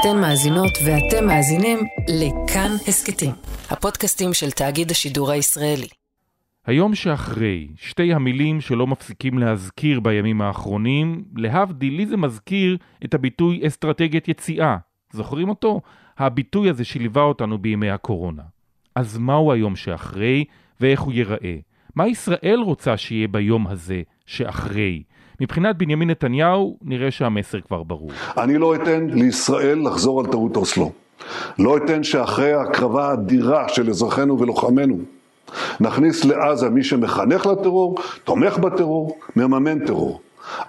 אתן מאזינות ואתם מאזינים לכאן הסכתים, הפודקאסטים של תאגיד השידור הישראלי. היום שאחרי, שתי המילים שלא מפסיקים להזכיר בימים האחרונים, להבדיל, לי זה מזכיר את הביטוי אסטרטגיית יציאה. זוכרים אותו? הביטוי הזה שליווה אותנו בימי הקורונה. אז מהו היום שאחרי, ואיך הוא ייראה? מה ישראל רוצה שיהיה ביום הזה שאחרי? מבחינת בנימין נתניהו, נראה שהמסר כבר ברור. אני לא אתן לישראל לחזור על טעות אוסלו. לא אתן שאחרי ההקרבה האדירה של אזרחינו ולוחמינו, נכניס לעזה מי שמחנך לטרור, תומך בטרור, מממן טרור.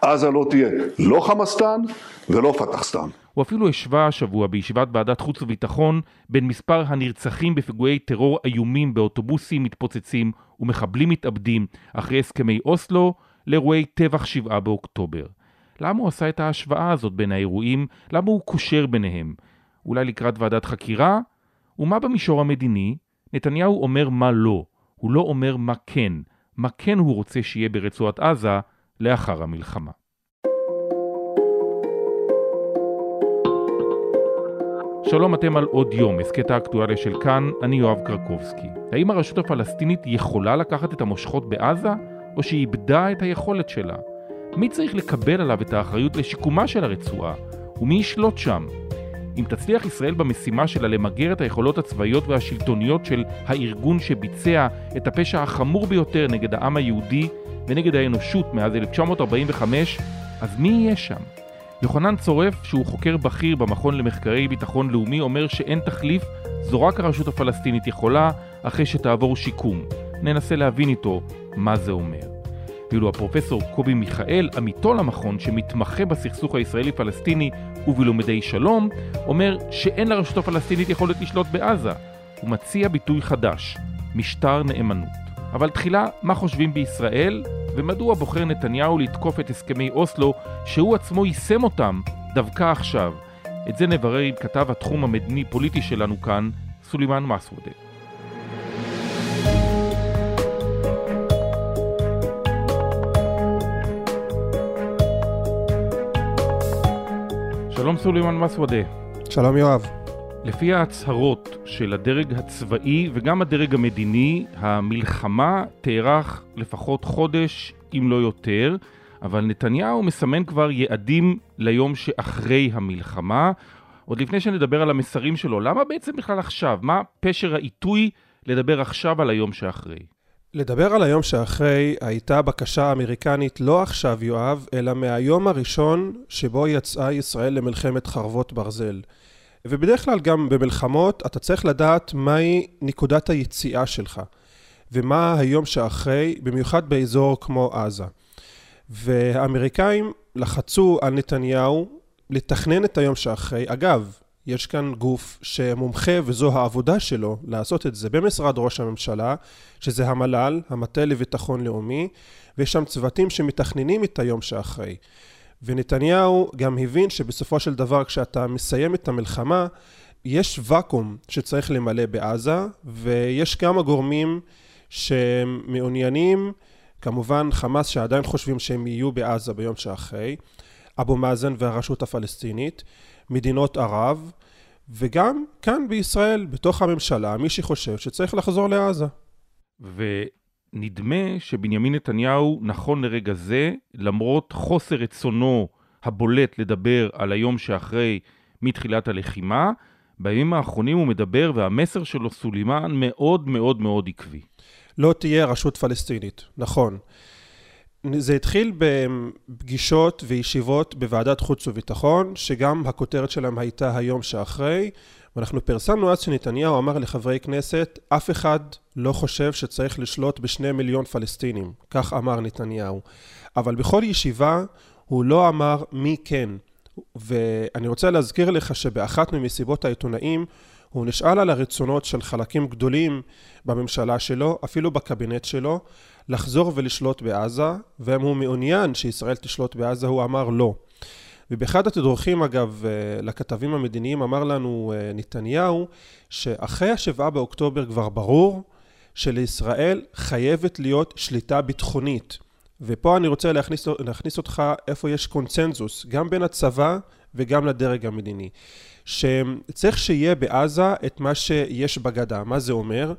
עזה לא תהיה לא חמאסטן ולא פתחסטן. הוא אפילו השווה השבוע בישיבת ועדת חוץ וביטחון בין מספר הנרצחים בפיגועי טרור איומים באוטובוסים מתפוצצים ומחבלים מתאבדים אחרי הסכמי אוסלו לאירועי טבח שבעה באוקטובר. למה הוא עשה את ההשוואה הזאת בין האירועים? למה הוא קושר ביניהם? אולי לקראת ועדת חקירה? ומה במישור המדיני? נתניהו אומר מה לא, הוא לא אומר מה כן, מה כן הוא רוצה שיהיה ברצועת עזה לאחר המלחמה. שלום, אתם על עוד יום, הסכת האקטואליה של כאן, אני יואב קרקובסקי. האם הרשות הפלסטינית יכולה לקחת את המושכות בעזה, או שהיא איבדה את היכולת שלה? מי צריך לקבל עליו את האחריות לשיקומה של הרצועה? ומי ישלוט שם? אם תצליח ישראל במשימה שלה למגר את היכולות הצבאיות והשלטוניות של הארגון שביצע את הפשע החמור ביותר נגד העם היהודי ונגד האנושות מאז 1945, אז מי יהיה שם? יוחנן צורף, שהוא חוקר בכיר במכון למחקרי ביטחון לאומי, אומר שאין תחליף, זו רק הרשות הפלסטינית יכולה, אחרי שתעבור שיקום. ננסה להבין איתו מה זה אומר. ואילו הפרופסור קובי מיכאל, עמיתו למכון שמתמחה בסכסוך הישראלי-פלסטיני ובלומדי שלום, אומר שאין לרשות הפלסטינית יכולת לשלוט בעזה. הוא מציע ביטוי חדש, משטר נאמנות. אבל תחילה, מה חושבים בישראל, ומדוע בוחר נתניהו לתקוף את הסכמי אוסלו, שהוא עצמו יישם אותם דווקא עכשיו? את זה נברר עם כתב התחום המדיני-פוליטי שלנו כאן, סולימאן מסוודה. שלום סולימאן מסוודה. שלום יואב. לפי ההצהרות של הדרג הצבאי וגם הדרג המדיני, המלחמה תארך לפחות חודש, אם לא יותר, אבל נתניהו מסמן כבר יעדים ליום שאחרי המלחמה. עוד לפני שנדבר על המסרים שלו, למה בעצם בכלל עכשיו? מה פשר העיתוי לדבר עכשיו על היום שאחרי? לדבר על היום שאחרי הייתה בקשה אמריקנית לא עכשיו, יואב, אלא מהיום הראשון שבו יצאה ישראל למלחמת חרבות ברזל. ובדרך כלל גם במלחמות אתה צריך לדעת מהי נקודת היציאה שלך ומה היום שאחרי, במיוחד באזור כמו עזה. והאמריקאים לחצו על נתניהו לתכנן את היום שאחרי. אגב, יש כאן גוף שמומחה וזו העבודה שלו לעשות את זה במשרד ראש הממשלה, שזה המל"ל, המטה לביטחון לאומי, ויש שם צוותים שמתכננים את היום שאחרי. ונתניהו גם הבין שבסופו של דבר כשאתה מסיים את המלחמה יש ואקום שצריך למלא בעזה ויש כמה גורמים שמעוניינים כמובן חמאס שעדיין חושבים שהם יהיו בעזה ביום שאחרי אבו מאזן והרשות הפלסטינית מדינות ערב וגם כאן בישראל בתוך הממשלה מי שחושב שצריך לחזור לעזה ו... נדמה שבנימין נתניהו, נכון לרגע זה, למרות חוסר רצונו הבולט לדבר על היום שאחרי מתחילת הלחימה, בימים האחרונים הוא מדבר והמסר שלו, סולימאן, מאוד מאוד מאוד עקבי. לא תהיה רשות פלסטינית, נכון. זה התחיל בפגישות וישיבות בוועדת חוץ וביטחון, שגם הכותרת שלהם הייתה היום שאחרי, ואנחנו פרסמנו אז שנתניהו אמר לחברי כנסת, אף אחד לא חושב שצריך לשלוט בשני מיליון פלסטינים, כך אמר נתניהו. אבל בכל ישיבה הוא לא אמר מי כן. ואני רוצה להזכיר לך שבאחת ממסיבות העיתונאים הוא נשאל על הרצונות של חלקים גדולים בממשלה שלו, אפילו בקבינט שלו, לחזור ולשלוט בעזה, ואם הוא מעוניין שישראל תשלוט בעזה, הוא אמר לא. ובאחד התדרוכים אגב אה, לכתבים המדיניים אמר לנו אה, נתניהו שאחרי השבעה באוקטובר כבר ברור שלישראל חייבת להיות שליטה ביטחונית ופה אני רוצה להכניס, להכניס אותך איפה יש קונצנזוס גם בין הצבא וגם לדרג המדיני, שצריך שיהיה בעזה את מה שיש בגדה. מה זה אומר?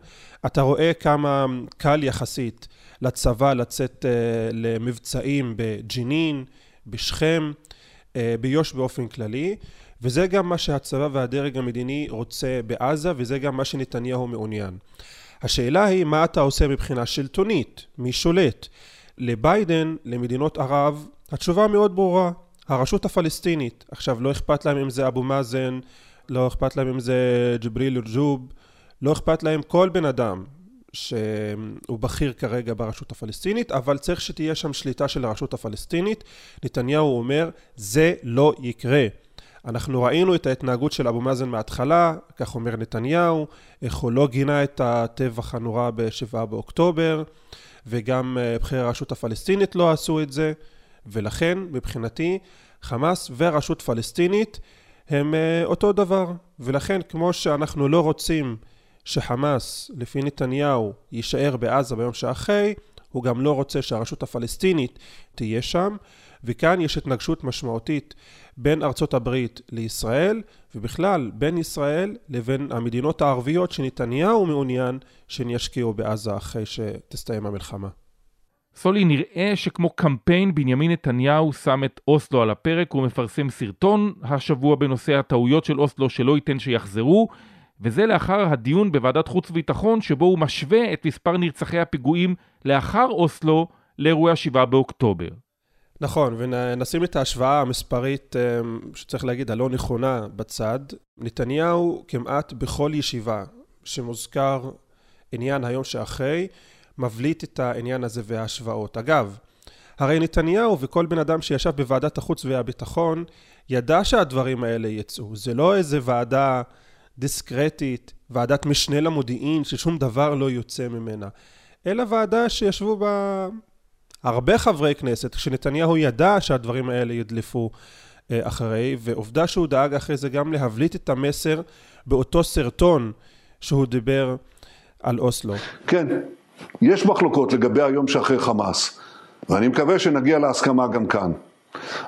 אתה רואה כמה קל יחסית לצבא לצאת uh, למבצעים בג'נין, בשכם, uh, ביו"ש באופן כללי, וזה גם מה שהצבא והדרג המדיני רוצה בעזה, וזה גם מה שנתניהו מעוניין. השאלה היא מה אתה עושה מבחינה שלטונית, מי שולט. לביידן, למדינות ערב, התשובה מאוד ברורה, הרשות הפלסטינית. עכשיו, לא אכפת להם אם זה אבו מאזן, לא אכפת להם אם זה ג'בריל רג'וב, לא אכפת להם כל בן אדם שהוא בכיר כרגע ברשות הפלסטינית, אבל צריך שתהיה שם שליטה של הרשות הפלסטינית. נתניהו אומר, זה לא יקרה. אנחנו ראינו את ההתנהגות של אבו מאזן מההתחלה, כך אומר נתניהו, איך הוא לא גינה את הטבח הנורא בשבעה באוקטובר, וגם אה, בכירי הרשות הפלסטינית לא עשו את זה, ולכן מבחינתי חמאס והרשות פלסטינית הם אה, אותו דבר, ולכן כמו שאנחנו לא רוצים שחמאס, לפי נתניהו, יישאר בעזה ביום שאחרי, הוא גם לא רוצה שהרשות הפלסטינית תהיה שם, וכאן יש התנגשות משמעותית בין ארצות הברית לישראל, ובכלל בין ישראל לבין המדינות הערביות שנתניהו מעוניין שהן ישקיעו בעזה אחרי שתסתיים המלחמה. סולי, נראה שכמו קמפיין בנימין נתניהו שם את אוסלו על הפרק, הוא מפרסם סרטון השבוע בנושא הטעויות של אוסלו שלא ייתן שיחזרו, וזה לאחר הדיון בוועדת חוץ וביטחון שבו הוא משווה את מספר נרצחי הפיגועים לאחר אוסלו לאירועי ה-7 באוקטובר. נכון, ונשים את ההשוואה המספרית, אמ, שצריך להגיד, הלא נכונה בצד. נתניהו כמעט בכל ישיבה שמוזכר עניין היום שאחרי, מבליט את העניין הזה וההשוואות. אגב, הרי נתניהו וכל בן אדם שישב בוועדת החוץ והביטחון ידע שהדברים האלה יצאו. זה לא איזה ועדה דיסקרטית, ועדת משנה למודיעין ששום דבר לא יוצא ממנה, אלא ועדה שישבו בה הרבה חברי כנסת, כשנתניהו ידע שהדברים האלה ידלפו אה, אחרי, ועובדה שהוא דאג אחרי זה גם להבליט את המסר באותו סרטון שהוא דיבר על אוסלו. כן, יש מחלוקות לגבי היום שאחרי חמאס, ואני מקווה שנגיע להסכמה גם כאן.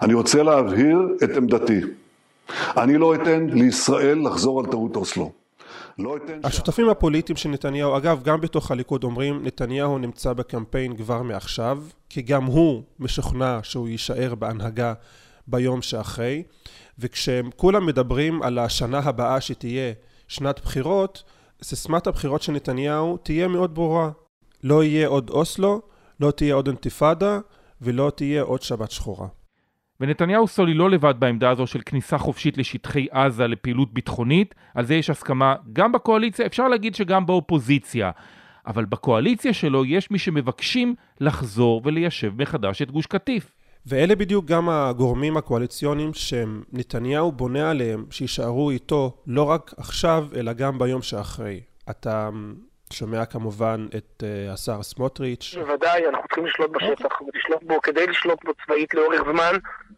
אני רוצה להבהיר את עמדתי. אני לא אתן לישראל לחזור על טעות אוסלו. לא השותפים הפוליטיים של נתניהו, אגב, גם בתוך הליכוד אומרים, נתניהו נמצא בקמפיין כבר מעכשיו, כי גם הוא משוכנע שהוא יישאר בהנהגה ביום שאחרי, וכשכולם מדברים על השנה הבאה שתהיה שנת בחירות, סיסמת הבחירות של נתניהו תהיה מאוד ברורה. לא יהיה עוד אוסלו, לא תהיה עוד אינתיפאדה, ולא תהיה עוד שבת שחורה. ונתניהו סולי לא לבד בעמדה הזו של כניסה חופשית לשטחי עזה לפעילות ביטחונית, על זה יש הסכמה גם בקואליציה, אפשר להגיד שגם באופוזיציה. אבל בקואליציה שלו יש מי שמבקשים לחזור וליישב מחדש את גוש קטיף. ואלה בדיוק גם הגורמים הקואליציוניים שנתניהו בונה עליהם שיישארו איתו לא רק עכשיו, אלא גם ביום שאחרי. אתה שומע כמובן את uh, השר סמוטריץ'. בוודאי, אנחנו צריכים לשלוט בשטח ולשלוט בו, כדי לשלוט בו צבאית לאורך זמן,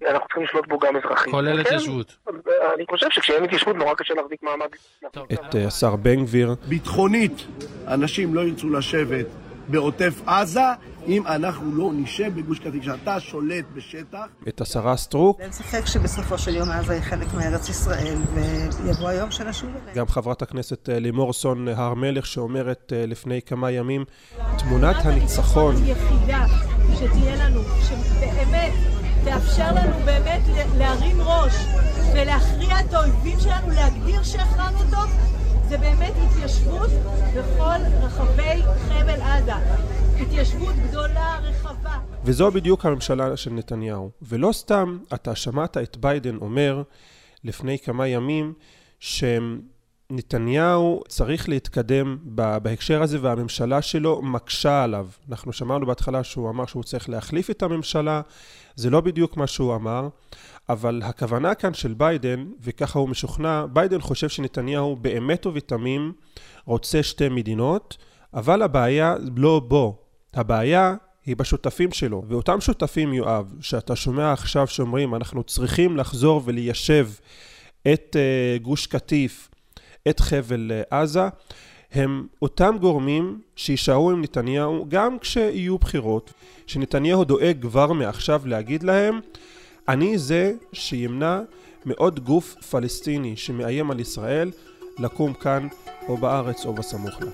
אנחנו צריכים לשלוט בו גם אזרחית. כולל התיישבות. אני חושב שכשאין התיישבות נורא קשה להחזיק מעמד. את uh, השר בן גביר. ביטחונית, אנשים לא ירצו לשבת בעוטף עזה, אם אנחנו לא נשב בגוש קטיף, כשאתה שולט בשטח... את השרה סטרוק. אין ספק שבסופו של יום עזה היא חלק מארץ ישראל, ויבוא היום שנשוב אליה. גם חברת הכנסת אה, לימור סון הר מלך, שאומרת אה, לפני כמה ימים, תמונת הניצחון... יחידה שתהיה לנו, שבאמת תאפשר לנו באמת להרים ראש ולהכריע את האויבים שלנו, להגדיר שהכרענו אותו, זה באמת התיישבות בכל רחבי חבל עזה. התיישבות גדולה, רחבה. וזו בדיוק הממשלה של נתניהו. ולא סתם אתה שמעת את ביידן אומר לפני כמה ימים שנתניהו צריך להתקדם בהקשר הזה והממשלה שלו מקשה עליו. אנחנו שמענו בהתחלה שהוא אמר שהוא צריך להחליף את הממשלה, זה לא בדיוק מה שהוא אמר. אבל הכוונה כאן של ביידן, וככה הוא משוכנע, ביידן חושב שנתניהו באמת ובתמים רוצה שתי מדינות, אבל הבעיה לא בו, הבעיה היא בשותפים שלו, ואותם שותפים, יואב, שאתה שומע עכשיו שאומרים, אנחנו צריכים לחזור וליישב את uh, גוש קטיף, את חבל uh, עזה, הם אותם גורמים שיישארו עם נתניהו גם כשיהיו בחירות, שנתניהו דואג כבר מעכשיו להגיד להם, אני זה שימנע מעוד גוף פלסטיני שמאיים על ישראל לקום כאן או בארץ או בסמוך לה.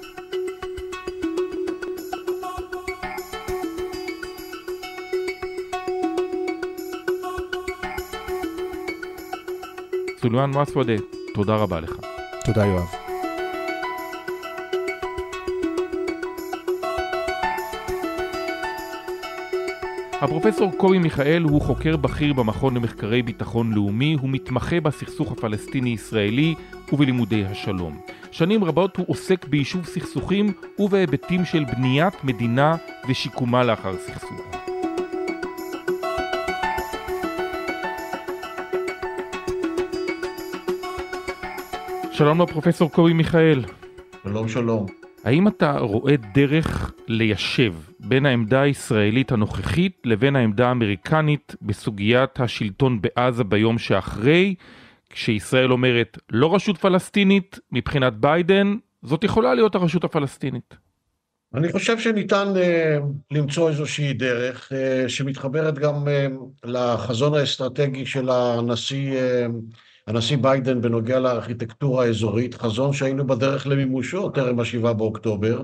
סולואן מסוודה, תודה רבה לך. תודה יואב. הפרופסור קובי מיכאל הוא חוקר בכיר במכון למחקרי ביטחון לאומי, הוא מתמחה בסכסוך הפלסטיני-ישראלי ובלימודי השלום. שנים רבות הוא עוסק ביישוב סכסוכים ובהיבטים של בניית מדינה ושיקומה לאחר סכסוך. שלום לפרופסור קובי מיכאל. שלום שלום. האם אתה רואה דרך ליישב בין העמדה הישראלית הנוכחית לבין העמדה האמריקנית בסוגיית השלטון בעזה ביום שאחרי, כשישראל אומרת לא רשות פלסטינית, מבחינת ביידן, זאת יכולה להיות הרשות הפלסטינית. אני חושב שניתן uh, למצוא איזושהי דרך uh, שמתחברת גם uh, לחזון האסטרטגי של הנשיא uh, הנשיא ביידן בנוגע לארכיטקטורה האזורית, חזון שהיינו בדרך למימושו טרם השבעה באוקטובר,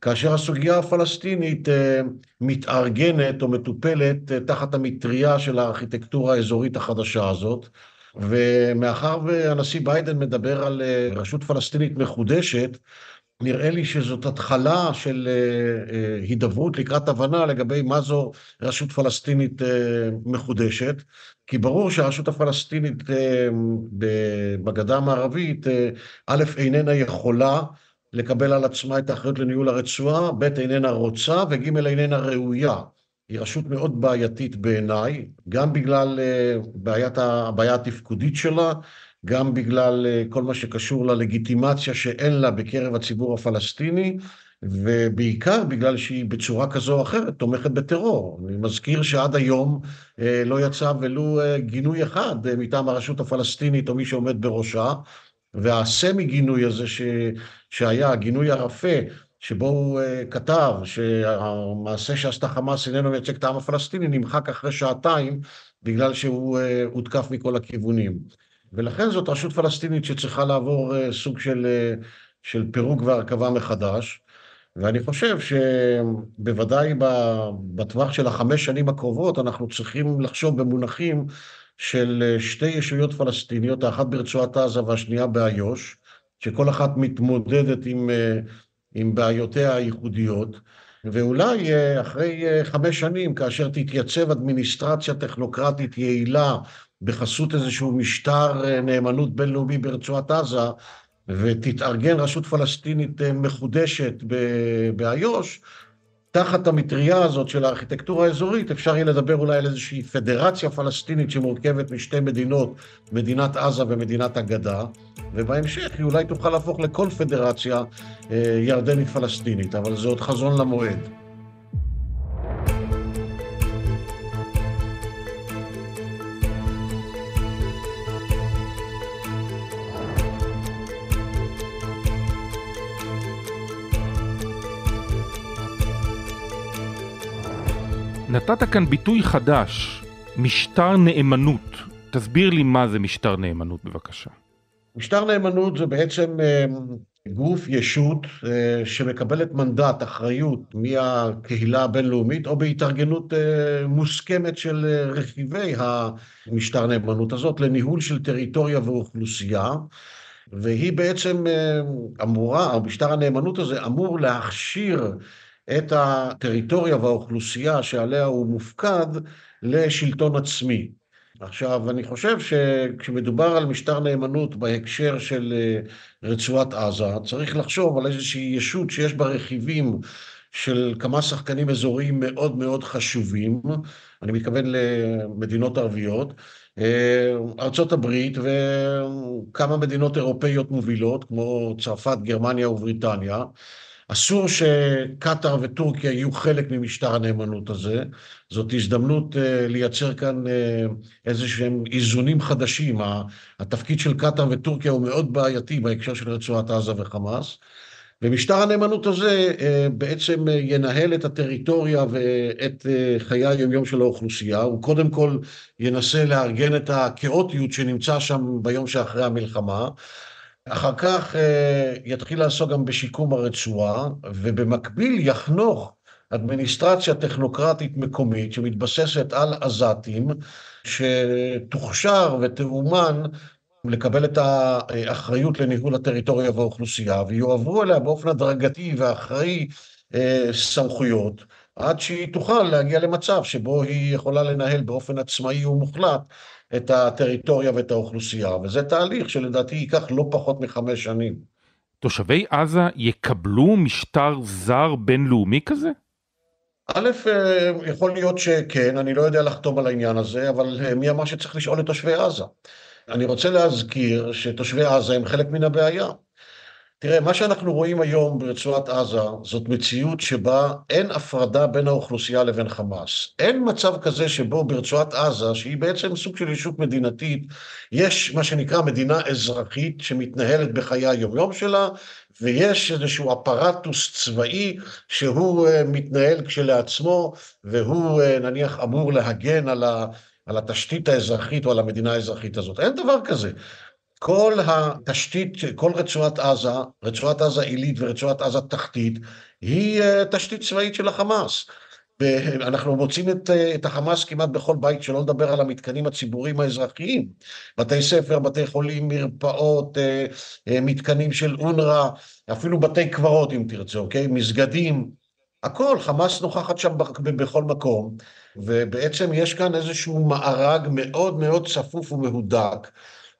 כאשר הסוגיה הפלסטינית אה, מתארגנת או מטופלת אה, תחת המטריה של הארכיטקטורה האזורית החדשה הזאת. ומאחר והנשיא ביידן מדבר על אה, רשות פלסטינית מחודשת, נראה לי שזאת התחלה של הידברות לקראת הבנה לגבי מה זו רשות פלסטינית מחודשת. כי ברור שהרשות הפלסטינית אה, בגדה המערבית, אה, א', איננה יכולה לקבל על עצמה את האחריות לניהול הרצועה, ב', איננה רוצה, וג', איננה ראויה. היא רשות מאוד בעייתית בעיניי, גם בגלל אה, בעיית, הבעיה התפקודית שלה, גם בגלל כל מה שקשור ללגיטימציה שאין לה בקרב הציבור הפלסטיני, ובעיקר בגלל שהיא בצורה כזו או אחרת תומכת בטרור. אני מזכיר שעד היום אה, לא יצא ולו אה, גינוי אחד אה, מטעם הרשות הפלסטינית או מי שעומד בראשה, והסמי גינוי הזה ש... שהיה, הגינוי הרפה, שבו הוא כתב שהמעשה שעשתה חמאס איננו מייצג את העם הפלסטיני, נמחק אחרי שעתיים בגלל שהוא הותקף מכל הכיוונים. ולכן זאת רשות פלסטינית שצריכה לעבור סוג של, של פירוק והרכבה מחדש. ואני חושב שבוודאי בטווח של החמש שנים הקרובות אנחנו צריכים לחשוב במונחים של שתי ישויות פלסטיניות, האחת ברצועת עזה והשנייה באיו"ש, שכל אחת מתמודדת עם, עם בעיותיה הייחודיות, ואולי אחרי חמש שנים, כאשר תתייצב אדמיניסטרציה טכנוקרטית יעילה בחסות איזשהו משטר נאמנות בינלאומי ברצועת עזה, ותתארגן רשות פלסטינית אה, מחודשת באיו"ש, תחת המטריה הזאת של הארכיטקטורה האזורית, אפשר יהיה לדבר אולי על איזושהי פדרציה פלסטינית שמורכבת משתי מדינות, מדינת עזה ומדינת הגדה, ובהמשך היא אולי תוכל להפוך לכל פדרציה אה, ירדנית פלסטינית, אבל זה עוד חזון למועד. נתת כאן ביטוי חדש, משטר נאמנות. תסביר לי מה זה משטר נאמנות בבקשה. משטר נאמנות זה בעצם אה, גוף, ישות, אה, שמקבלת מנדט, אחריות מהקהילה הבינלאומית, או בהתארגנות אה, מוסכמת של רכיבי המשטר נאמנות הזאת, לניהול של טריטוריה ואוכלוסייה. והיא בעצם אמורה, המשטר הנאמנות הזה אמור להכשיר את הטריטוריה והאוכלוסייה שעליה הוא מופקד לשלטון עצמי. עכשיו, אני חושב שכשמדובר על משטר נאמנות בהקשר של אה, רצועת עזה, צריך לחשוב על איזושהי ישות שיש בה רכיבים של כמה שחקנים אזוריים מאוד מאוד חשובים, אני מתכוון למדינות ערביות, אה, ארצות הברית וכמה מדינות אירופאיות מובילות, כמו צרפת, גרמניה ובריטניה. אסור שקטאר וטורקיה יהיו חלק ממשטר הנאמנות הזה. זאת הזדמנות אה, לייצר כאן אה, איזה שהם איזונים חדשים. התפקיד של קטאר וטורקיה הוא מאוד בעייתי בהקשר של רצועת עזה וחמאס. ומשטר הנאמנות הזה אה, בעצם ינהל את הטריטוריה ואת חיי היומיום של האוכלוסייה, הוא קודם כל ינסה לארגן את הכאוטיות שנמצא שם ביום שאחרי המלחמה, אחר כך יתחיל לעסוק גם בשיקום הרצועה, ובמקביל יחנוך אדמיניסטרציה טכנוקרטית מקומית שמתבססת על עזתים, שתוכשר ותאומן לקבל את האחריות לניהול הטריטוריה והאוכלוסייה, ויועברו אליה באופן הדרגתי ואחראי אה, סמכויות, עד שהיא תוכל להגיע למצב שבו היא יכולה לנהל באופן עצמאי ומוחלט את הטריטוריה ואת האוכלוסייה, וזה תהליך שלדעתי ייקח לא פחות מחמש שנים. תושבי עזה יקבלו משטר זר בינלאומי כזה? א', אה, יכול להיות שכן, אני לא יודע לחתום על העניין הזה, אבל אה, מי אמר שצריך לשאול את תושבי עזה? אני רוצה להזכיר שתושבי עזה הם חלק מן הבעיה. תראה, מה שאנחנו רואים היום ברצועת עזה זאת מציאות שבה אין הפרדה בין האוכלוסייה לבין חמאס. אין מצב כזה שבו ברצועת עזה, שהיא בעצם סוג של ישות מדינתית, יש מה שנקרא מדינה אזרחית שמתנהלת בחיי היומיום שלה, ויש איזשהו אפרטוס צבאי שהוא אה, מתנהל כשלעצמו, והוא אה, נניח אמור להגן על ה... על התשתית האזרחית או על המדינה האזרחית הזאת. אין דבר כזה. כל התשתית, כל רצועת עזה, רצועת עזה עילית ורצועת עזה תחתית, היא אה, תשתית צבאית של החמאס. אנחנו מוצאים את, אה, את החמאס כמעט בכל בית, שלא לדבר על המתקנים הציבוריים האזרחיים. בתי ספר, בתי חולים, מרפאות, אה, מתקנים של אונר"א, אפילו בתי קברות אם תרצה, אוקיי? מסגדים, הכל, חמאס נוכחת שם בכל מקום. ובעצם יש כאן איזשהו מארג מאוד מאוד צפוף ומהודק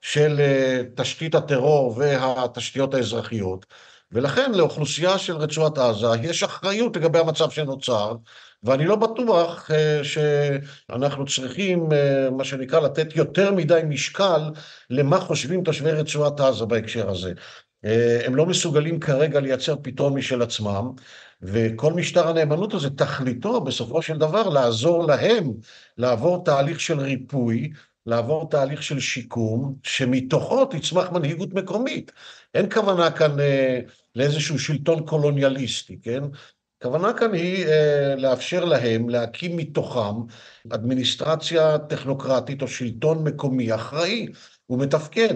של אה, תשתית הטרור והתשתיות האזרחיות, ולכן לאוכלוסייה של רצועת עזה יש אחריות לגבי המצב שנוצר, ואני לא בטוח אה, שאנחנו צריכים, אה, מה שנקרא, לתת יותר מדי משקל למה חושבים תושבי רצועת עזה בהקשר הזה. הם לא מסוגלים כרגע לייצר פתרון משל עצמם, וכל משטר הנאמנות הזה, תכליתו בסופו של דבר לעזור להם לעבור תהליך של ריפוי, לעבור תהליך של שיקום, שמתוכו תצמח מנהיגות מקומית. אין כוונה כאן אה, לאיזשהו שלטון קולוניאליסטי, כן? הכוונה כאן היא אה, לאפשר להם להקים מתוכם אדמיניסטרציה טכנוקרטית או שלטון מקומי אחראי ומתפקד.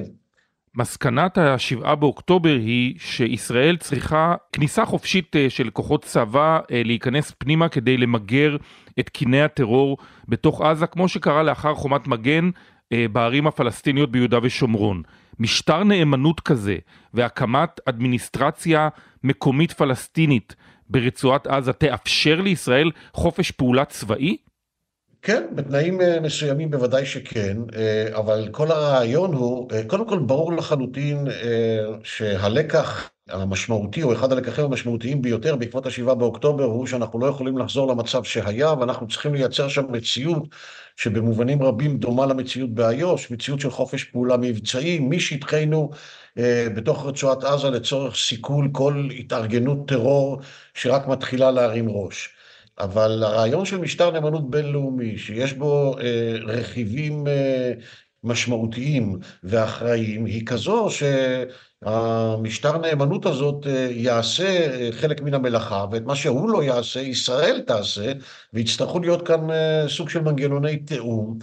מסקנת השבעה באוקטובר היא שישראל צריכה כניסה חופשית אה, של כוחות צבא אה, להיכנס פנימה כדי למגר את קיני הטרור בתוך עזה, כמו שקרה לאחר חומת מגן אה, בערים הפלסטיניות ביהודה ושומרון. משטר נאמנות כזה והקמת אדמיניסטרציה מקומית פלסטינית ברצועת עזה תאפשר לישראל חופש פעולה צבאי? כן, בתנאים אה, מסוימים בוודאי שכן, אה, אבל כל הרעיון הוא, אה, קודם כל ברור לחלוטין שהלקח המשמעותי, או אחד הלקחים המשמעותיים ביותר בעקבות השבעה באוקטובר, הוא שאנחנו לא יכולים לחזור למצב שהיה, ואנחנו צריכים לייצר שם מציאות שבמובנים רבים דומה למציאות באיו"ש, מציאות של חופש פעולה מבצעי, משטחנו בתוך רצועת עזה לצורך סיכול כל התארגנות טרור שרק מתחילה להרים ראש. אבל הרעיון של משטר נאמנות בינלאומי, שיש בו אה, רכיבים אה, משמעותיים ואחראיים, היא כזו שהמשטר נאמנות הזאת אה, יעשה אה, חלק מן המלאכה, ואת מה שהוא לא יעשה, ישראל תעשה, ויצטרכו להיות כאן אה, סוג של מנגנוני תיאום.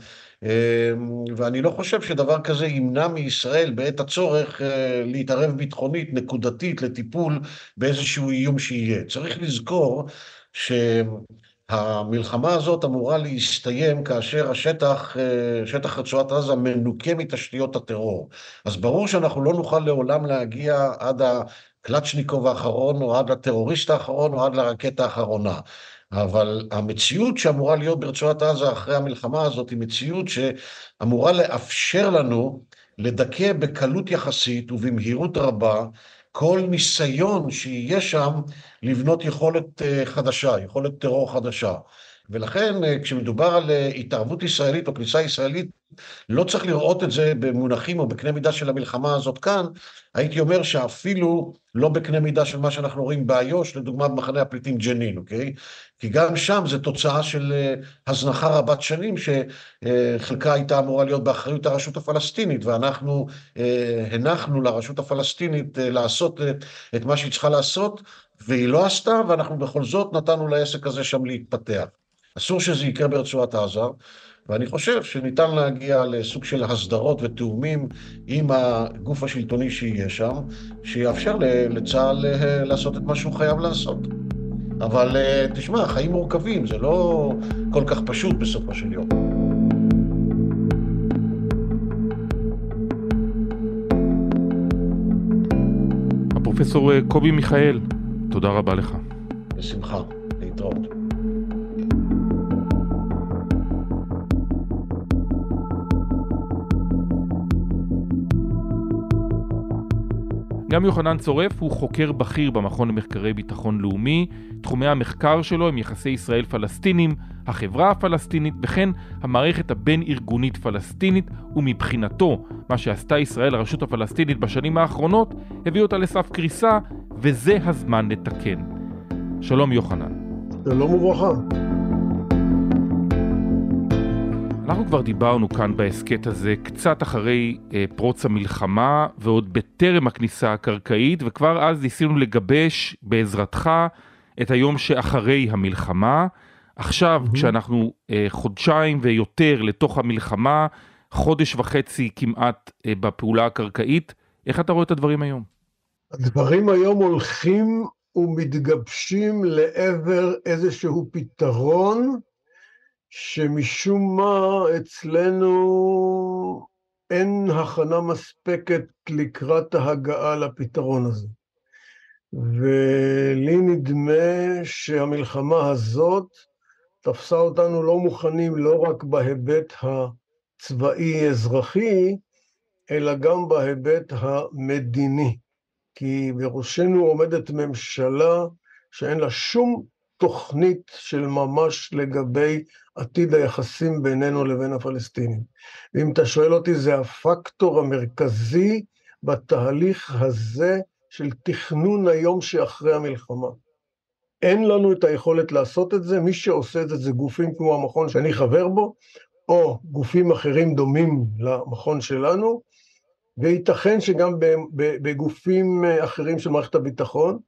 ואני לא חושב שדבר כזה ימנע מישראל בעת הצורך להתערב ביטחונית, נקודתית, לטיפול באיזשהו איום שיהיה. צריך לזכור שהמלחמה הזאת אמורה להסתיים כאשר השטח, אה, שטח רצועת עזה מנוקה מתשתיות הטרור. אז ברור שאנחנו לא נוכל לעולם להגיע עד הקלצ'ניקוב האחרון, או עד הטרוריסט האחרון, או עד לרקטה האחרונה. אבל המציאות שאמורה להיות ברצועת עזה אחרי המלחמה הזאת היא מציאות שאמורה לאפשר לנו לדכא בקלות יחסית ובמהירות רבה כל ניסיון שיהיה שם לבנות יכולת אה, חדשה, יכולת טרור חדשה. ולכן אה, כשמדובר על אה, התערבות ישראלית או כניסה ישראלית, לא צריך לראות את זה במונחים או בקנה מידה של המלחמה הזאת כאן, הייתי אומר שאפילו לא בקנה מידה של מה שאנחנו רואים באיו"ש, לדוגמה במחנה הפליטים ג'נין, אוקיי? כי גם שם זה תוצאה של אה, הזנחה רבת שנים, שחלקה הייתה אמורה להיות באחריות הרשות הפלסטינית, ואנחנו הנחנו לרשות הפלסטינית לעשות את מה שהיא צריכה לעשות, והיא לא עשתה, ואנחנו בכל זאת נתנו לעסק הזה שם להתפתח. אסור שזה יקרה ברצועת עזה, ואני חושב שניתן להגיע לסוג של הסדרות ותאומים עם הגוף השלטוני שיהיה שם, שיאפשר לצה"ל אה, לעשות את מה שהוא חייב לעשות. אבל אה, תשמע, חיים מורכבים, זה לא כל כך פשוט בסופו של יום. הפרופסור אה, קובי מיכאל, תודה רבה לך. בשמחה, להתראות. גם יוחנן צורף הוא חוקר בכיר במכון למחקרי ביטחון לאומי, תחומי המחקר שלו הם יחסי ישראל-פלסטינים, החברה הפלסטינית וכן המערכת הבין-ארגונית פלסטינית, ומבחינתו, מה שעשתה ישראל לרשות הפלסטינית בשנים האחרונות, הביא אותה לסף קריסה, וזה הזמן לתקן. שלום יוחנן. שלום וברכה. אנחנו כבר דיברנו כאן בהסכת הזה קצת אחרי אה, פרוץ המלחמה ועוד בטרם הכניסה הקרקעית וכבר אז ניסינו לגבש בעזרתך את היום שאחרי המלחמה. עכשיו mm-hmm. כשאנחנו אה, חודשיים ויותר לתוך המלחמה, חודש וחצי כמעט אה, בפעולה הקרקעית, איך אתה רואה את הדברים היום? הדברים היום הולכים ומתגבשים לעבר איזשהו פתרון שמשום מה אצלנו אין הכנה מספקת לקראת ההגעה לפתרון הזה. ולי נדמה שהמלחמה הזאת תפסה אותנו לא מוכנים לא רק בהיבט הצבאי-אזרחי, אלא גם בהיבט המדיני. כי בראשנו עומדת ממשלה שאין לה שום תוכנית של ממש לגבי עתיד היחסים בינינו לבין הפלסטינים. ואם אתה שואל אותי, זה הפקטור המרכזי בתהליך הזה של תכנון היום שאחרי המלחמה. אין לנו את היכולת לעשות את זה, מי שעושה את זה זה גופים כמו המכון שאני חבר בו, או גופים אחרים דומים למכון שלנו, וייתכן שגם בגופים אחרים של מערכת הביטחון,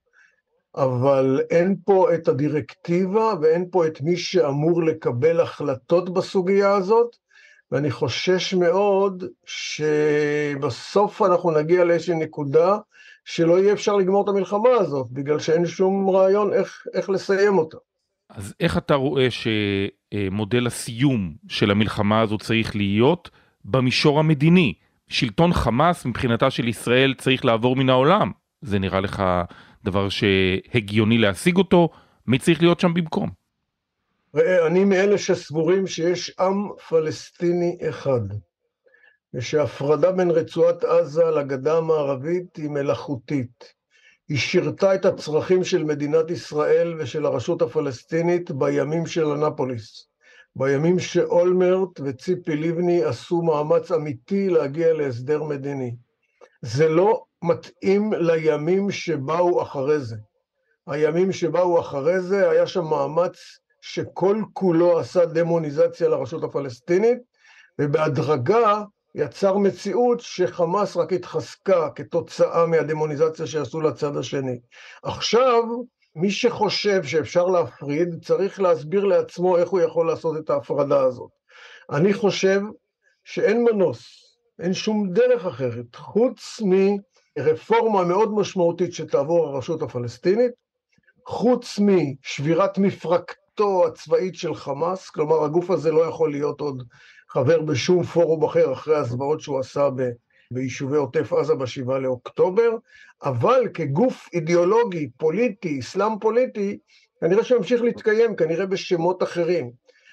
אבל אין פה את הדירקטיבה ואין פה את מי שאמור לקבל החלטות בסוגיה הזאת, ואני חושש מאוד שבסוף אנחנו נגיע לאיזושהי נקודה שלא יהיה אפשר לגמור את המלחמה הזאת, בגלל שאין שום רעיון איך, איך לסיים אותה. אז איך אתה רואה שמודל הסיום של המלחמה הזו צריך להיות במישור המדיני? שלטון חמאס מבחינתה של ישראל צריך לעבור מן העולם. זה נראה לך דבר שהגיוני להשיג אותו, מי צריך להיות שם במקום? ראה, אני מאלה שסבורים שיש עם פלסטיני אחד, ושהפרדה בין רצועת עזה לגדה המערבית היא מלאכותית. היא שירתה את הצרכים של מדינת ישראל ושל הרשות הפלסטינית בימים של אנפוליס, בימים שאולמרט וציפי לבני עשו מאמץ אמיתי להגיע להסדר מדיני. זה לא מתאים לימים שבאו אחרי זה. הימים שבאו אחרי זה, היה שם מאמץ שכל כולו עשה דמוניזציה לרשות הפלסטינית, ובהדרגה יצר מציאות שחמאס רק התחזקה כתוצאה מהדמוניזציה שעשו לצד השני. עכשיו, מי שחושב שאפשר להפריד, צריך להסביר לעצמו איך הוא יכול לעשות את ההפרדה הזאת. אני חושב שאין מנוס, אין שום דרך אחרת, חוץ מרפורמה מאוד משמעותית שתעבור הרשות הפלסטינית, חוץ משבירת מפרקתו הצבאית של חמאס, כלומר הגוף הזה לא יכול להיות עוד חבר בשום פורום אחר אחרי הזוועות שהוא עשה ב, ביישובי עוטף עזה בשבעה לאוקטובר, אבל כגוף אידיאולוגי, פוליטי, אסלאם פוליטי, כנראה שימשיך להתקיים, כנראה בשמות אחרים.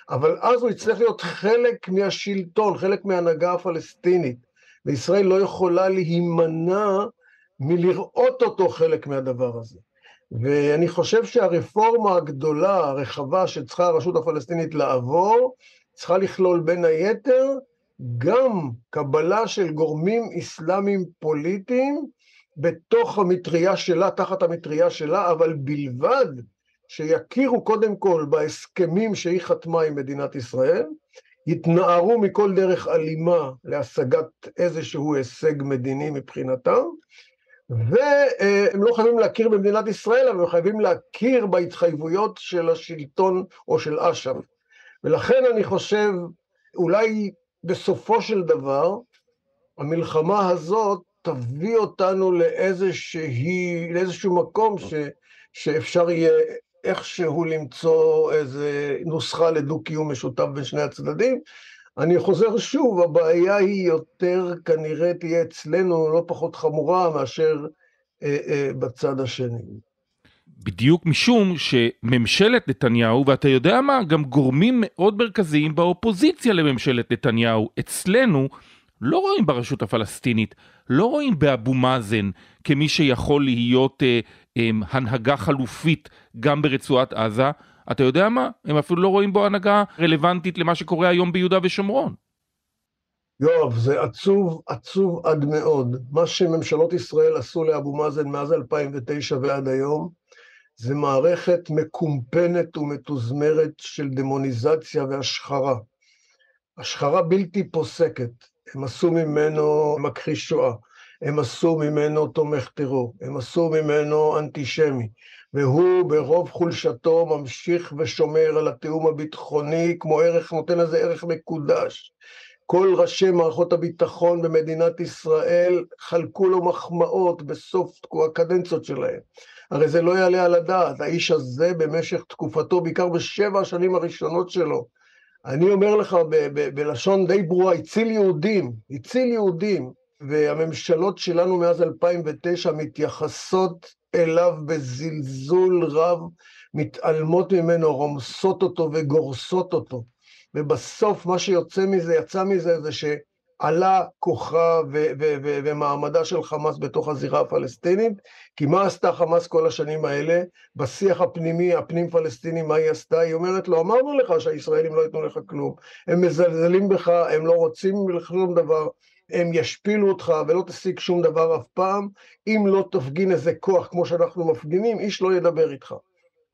אבל אז הוא יצטרך להיות חלק מהשלטון, חלק מההנהגה הפלסטינית, וישראל לא יכולה להימנע מלראות אותו חלק מהדבר הזה. ואני חושב שהרפורמה הגדולה, הרחבה שצריכה הרשות הפלסטינית לעבור, צריכה לכלול בין היתר גם קבלה של גורמים אסלאמיים פוליטיים בתוך המטריה שלה, תחת המטריה שלה, אבל בלבד שיכירו קודם כל בהסכמים שהיא חתמה עם מדינת ישראל, יתנערו מכל דרך אלימה להשגת איזשהו הישג מדיני מבחינתם, והם לא חייבים להכיר במדינת ישראל, אבל הם חייבים להכיר בהתחייבויות של השלטון או של אש"ף. ולכן אני חושב, אולי בסופו של דבר, המלחמה הזאת תביא אותנו לאיזשהו מקום ש, שאפשר יהיה איכשהו למצוא איזה נוסחה לדו-קיום משותף בין שני הצדדים. אני חוזר שוב, הבעיה היא יותר כנראה תהיה אצלנו לא פחות חמורה מאשר אה, אה, בצד השני. בדיוק משום שממשלת נתניהו, ואתה יודע מה, גם גורמים מאוד מרכזיים באופוזיציה לממשלת נתניהו, אצלנו, לא רואים ברשות הפלסטינית, לא רואים באבו מאזן כמי שיכול להיות אה, הנהגה חלופית גם ברצועת עזה. אתה יודע מה? הם אפילו לא רואים בו הנהגה רלוונטית למה שקורה היום ביהודה ושומרון. יואב, זה עצוב, עצוב עד מאוד. מה שממשלות ישראל עשו לאבו מאזן מאז 2009 ועד היום, זה מערכת מקומפנת ומתוזמרת של דמוניזציה והשחרה. השחרה בלתי פוסקת. הם עשו ממנו מכחיש שואה, הם עשו ממנו תומך טרור, הם עשו ממנו אנטישמי, והוא ברוב חולשתו ממשיך ושומר על התיאום הביטחוני כמו ערך, נותן לזה ערך מקודש. כל ראשי מערכות הביטחון במדינת ישראל חלקו לו מחמאות בסוף הקדנציות שלהם. הרי זה לא יעלה על הדעת, האיש הזה במשך תקופתו, בעיקר בשבע השנים הראשונות שלו, אני אומר לך ב- ב- בלשון די ברורה, הציל יהודים, הציל יהודים, והממשלות שלנו מאז 2009 מתייחסות אליו בזלזול רב, מתעלמות ממנו, רומסות אותו וגורסות אותו. ובסוף מה שיוצא מזה, יצא מזה, זה שעלה כוחה ו- ו- ו- ומעמדה של חמאס בתוך הזירה הפלסטינית, כי מה עשתה חמאס כל השנים האלה? בשיח הפנימי, הפנים פלסטיני, מה היא עשתה? היא אומרת לו, אמרנו לך שהישראלים לא ייתנו לך כלום, הם מזלזלים בך, הם לא רוצים שום דבר, הם ישפילו אותך ולא תשיג שום דבר אף פעם, אם לא תפגין איזה כוח כמו שאנחנו מפגינים, איש לא ידבר איתך.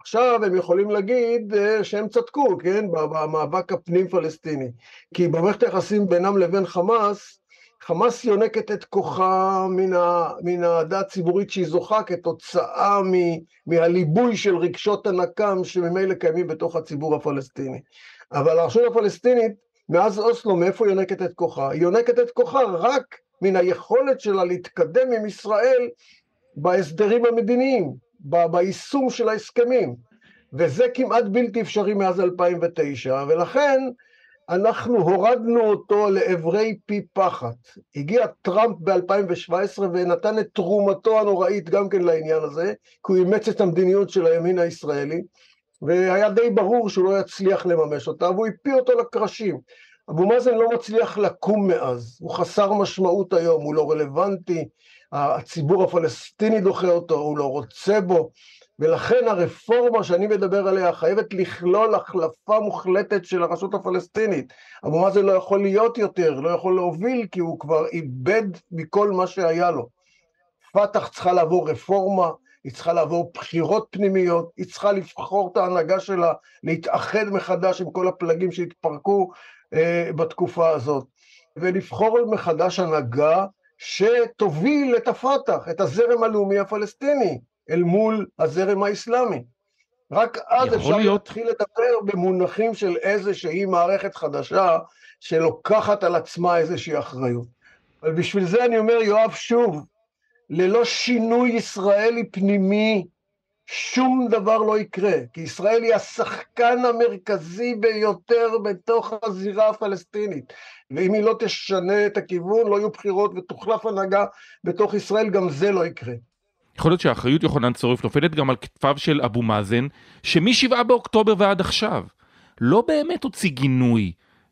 עכשיו הם יכולים להגיד אה, שהם צדקו, כן, במאבק הפנים פלסטיני. כי במערכת היחסים בינם לבין חמאס, חמאס יונקת את כוחה מן האהדה הציבורית שהיא זוכה כתוצאה מ, מהליבוי של רגשות הנקם שממילא קיימים בתוך הציבור הפלסטיני. אבל הרשות הפלסטינית, מאז אוסלו, מאיפה היא יונקת את כוחה? היא יונקת את כוחה רק מן היכולת שלה להתקדם עם ישראל בהסדרים המדיניים, ביישום של ההסכמים, וזה כמעט בלתי אפשרי מאז 2009, ולכן אנחנו הורדנו אותו לעברי פי פחת. הגיע טראמפ ב-2017 ונתן את תרומתו הנוראית גם כן לעניין הזה, כי הוא אימץ את המדיניות של הימין הישראלי, והיה די ברור שהוא לא יצליח לממש אותה, והוא הפיל אותו לקרשים. אבו מאזן לא מצליח לקום מאז, הוא חסר משמעות היום, הוא לא רלוונטי, הציבור הפלסטיני דוחה אותו, הוא לא רוצה בו, ולכן הרפורמה שאני מדבר עליה חייבת לכלול החלפה מוחלטת של הרשות הפלסטינית. אבו מאזן לא יכול להיות יותר, לא יכול להוביל, כי הוא כבר איבד מכל מה שהיה לו. פת"ח צריכה לעבור רפורמה, היא צריכה לעבור בחירות פנימיות, היא צריכה לבחור את ההנהגה שלה, להתאחד מחדש עם כל הפלגים שהתפרקו אה, בתקופה הזאת, ולבחור מחדש הנהגה שתוביל את הפת"ח, את הזרם הלאומי הפלסטיני, אל מול הזרם האסלאמי. רק אז אפשר להיות... להתחיל לדבר במונחים של איזושהי מערכת חדשה שלוקחת על עצמה איזושהי אחריות. אבל בשביל זה אני אומר, יואב, שוב, ללא שינוי ישראלי פנימי, שום דבר לא יקרה, כי ישראל היא השחקן המרכזי ביותר בתוך הזירה הפלסטינית. ואם היא לא תשנה את הכיוון, לא יהיו בחירות ותוחלף הנהגה בתוך ישראל, גם זה לא יקרה. יכול להיות שהאחריות יוחנן צורף נופלת גם על כתפיו של אבו מאזן, שמ-7 באוקטובר ועד עכשיו לא באמת הוציא גינוי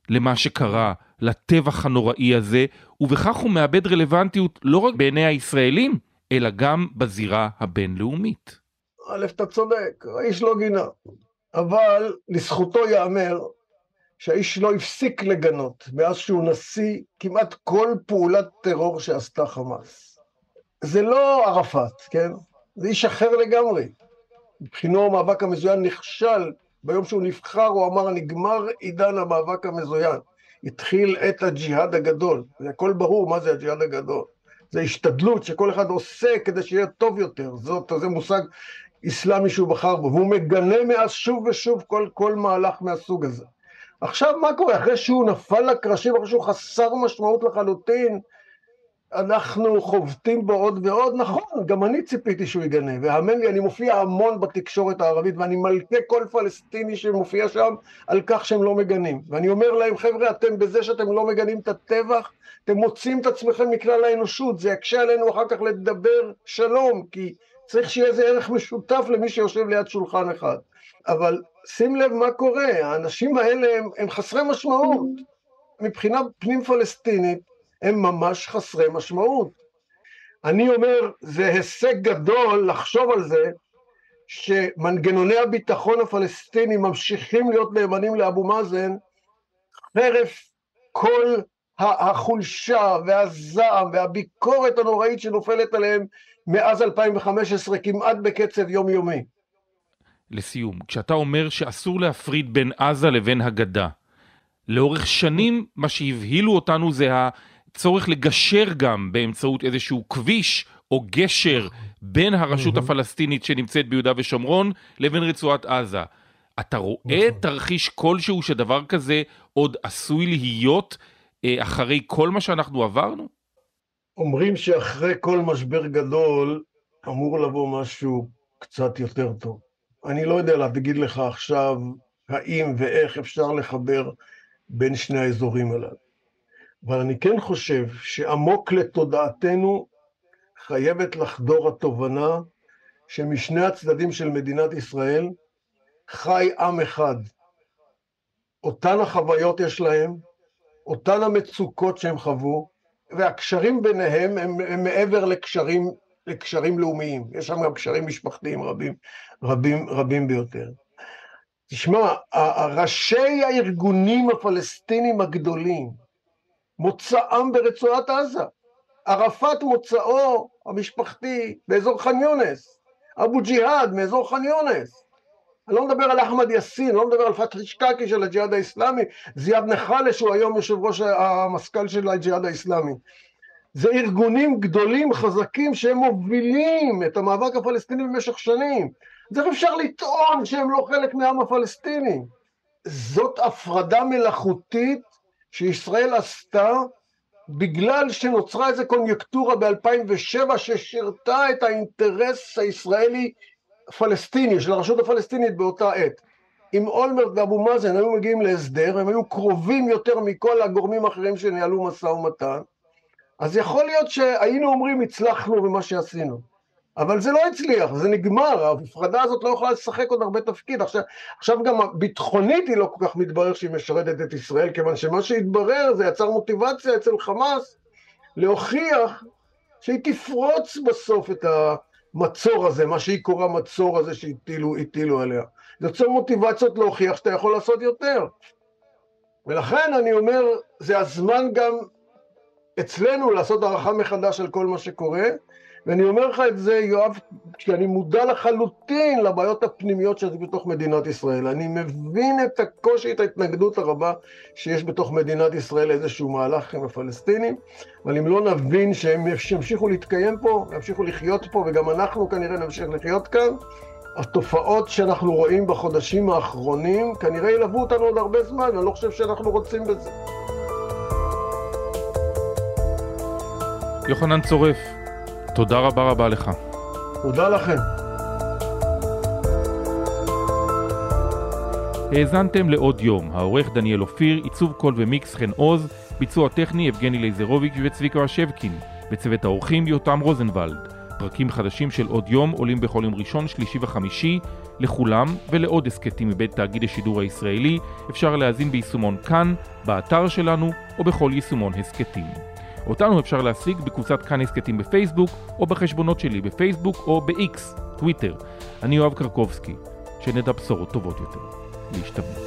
למה שקרה, לטבח הנוראי הזה, ובכך הוא מאבד רלוונטיות לא רק בעיני הישראלים, אלא גם בזירה הבינלאומית. א', אתה צודק, האיש לא גינה. אבל לזכותו ייאמר שהאיש לא הפסיק לגנות מאז שהוא נשיא כמעט כל פעולת טרור שעשתה חמאס. זה לא ערפאת, כן? זה איש אחר לגמרי. מבחינו המאבק המזוין נכשל, ביום שהוא נבחר הוא אמר נגמר עידן המאבק המזוין. התחיל את הג'יהאד הגדול, זה הכל ברור מה זה הג'יהאד הגדול. זה השתדלות שכל אחד עושה כדי שיהיה טוב יותר, זאת, זה מושג אסלאמי שהוא בחר בו, והוא מגנה מאז שוב ושוב כל, כל מהלך מהסוג הזה. עכשיו מה קורה? אחרי שהוא נפל לקרשים, אחרי שהוא חסר משמעות לחלוטין, אנחנו חובטים בו עוד ועוד, נכון, גם אני ציפיתי שהוא יגנה, והאמן לי, אני מופיע המון בתקשורת הערבית, ואני מלכה כל פלסטיני שמופיע שם על כך שהם לא מגנים. ואני אומר להם, חבר'ה, אתם בזה שאתם לא מגנים את הטבח, אתם מוצאים את עצמכם מכלל האנושות, זה יקשה עלינו אחר כך לדבר שלום, כי צריך שיהיה איזה ערך משותף למי שיושב ליד שולחן אחד. אבל שים לב מה קורה, האנשים האלה הם, הם חסרי משמעות. מבחינה פנים פלסטינית הם ממש חסרי משמעות. אני אומר, זה הישג גדול לחשוב על זה שמנגנוני הביטחון הפלסטינים ממשיכים להיות נאמנים לאבו מאזן חרף כל החולשה והזעם והביקורת הנוראית שנופלת עליהם מאז 2015 כמעט בקצב יומיומי. לסיום, כשאתה אומר שאסור להפריד בין עזה לבין הגדה, לאורך שנים מה שהבהילו אותנו זה הצורך לגשר גם באמצעות איזשהו כביש או גשר בין הרשות הפלסטינית שנמצאת ביהודה ושומרון לבין רצועת עזה. אתה רואה נכון. תרחיש כלשהו שדבר כזה עוד עשוי להיות אה, אחרי כל מה שאנחנו עברנו? אומרים שאחרי כל משבר גדול אמור לבוא משהו קצת יותר טוב. אני לא יודע להגיד לך עכשיו האם ואיך אפשר לחבר בין שני האזורים הללו. אבל אני כן חושב שעמוק לתודעתנו חייבת לחדור התובנה שמשני הצדדים של מדינת ישראל חי עם אחד. אותן החוויות יש להם, אותן המצוקות שהם חוו, והקשרים ביניהם הם, הם מעבר לקשרים, לקשרים לאומיים, יש שם גם קשרים משפחתיים רבים, רבים, רבים ביותר. תשמע, ראשי הארגונים הפלסטינים הגדולים, מוצאם ברצועת עזה. ערפאת מוצאו המשפחתי באזור ח'אן יונס, אבו ג'יהאד מאזור ח'אן יונס. אני לא מדבר על אחמד יאסין, לא מדבר על פתחי שקקי של הג'יהאד האיסלאמי, זיאד נחלה שהוא היום יושב ראש המזכ"ל של הג'יהאד האיסלאמי. זה ארגונים גדולים, חזקים, שהם מובילים את המאבק הפלסטיני במשך שנים. אז איך אפשר לטעון שהם לא חלק מהעם הפלסטיני? זאת הפרדה מלאכותית שישראל עשתה בגלל שנוצרה איזו קוניונקטורה ב-2007 ששירתה את האינטרס הישראלי פלסטיני, של הרשות הפלסטינית באותה עת. אם אולמרט ואבו מאזן היו מגיעים להסדר, הם היו קרובים יותר מכל הגורמים האחרים שניהלו משא ומתן, אז יכול להיות שהיינו אומרים הצלחנו במה שעשינו. אבל זה לא הצליח, זה נגמר, ההפרדה הזאת לא יכולה לשחק עוד הרבה תפקיד. עכשיו, עכשיו גם ביטחונית היא לא כל כך מתברר שהיא משרתת את ישראל, כיוון שמה שהתברר זה יצר מוטיבציה אצל חמאס להוכיח שהיא תפרוץ בסוף את המצור הזה, מה שהיא קוראה מצור הזה שהטילו עליה. זה יוצר מוטיבציות להוכיח שאתה יכול לעשות יותר. ולכן אני אומר, זה הזמן גם אצלנו לעשות הערכה מחדש על כל מה שקורה, ואני אומר לך את זה, יואב, כי אני מודע לחלוטין לבעיות הפנימיות שיש בתוך מדינת ישראל. אני מבין את הקושי, את ההתנגדות הרבה שיש בתוך מדינת ישראל לאיזשהו מהלך עם הפלסטינים, אבל אם לא נבין שהם ימשיכו להתקיים פה, ימשיכו לחיות פה, וגם אנחנו כנראה נמשיך לחיות כאן, התופעות שאנחנו רואים בחודשים האחרונים כנראה ילוו אותנו עוד הרבה זמן, ואני לא חושב שאנחנו רוצים בזה. יוחנן צורף, תודה רבה רבה לך. תודה לכם. האזנתם לעוד יום, העורך דניאל אופיר, עיצוב קול ומיקס חן עוז, ביצוע טכני יבגני לייזרוביץ' וצביקה השבקין, בצוות האורחים יותם רוזנבלד. פרקים חדשים של עוד יום עולים בכל יום ראשון, שלישי וחמישי. לכולם ולעוד הסכתים מבית תאגיד השידור הישראלי אפשר להאזין ביישומון כאן, באתר שלנו או בכל יישומון הסכתים. אותנו אפשר להשיג בקבוצת כאן הסכתים בפייסבוק, או בחשבונות שלי בפייסבוק או ב-X, טוויטר. אני יואב קרקובסקי, שנדע בשורות טובות יותר. להשתמע.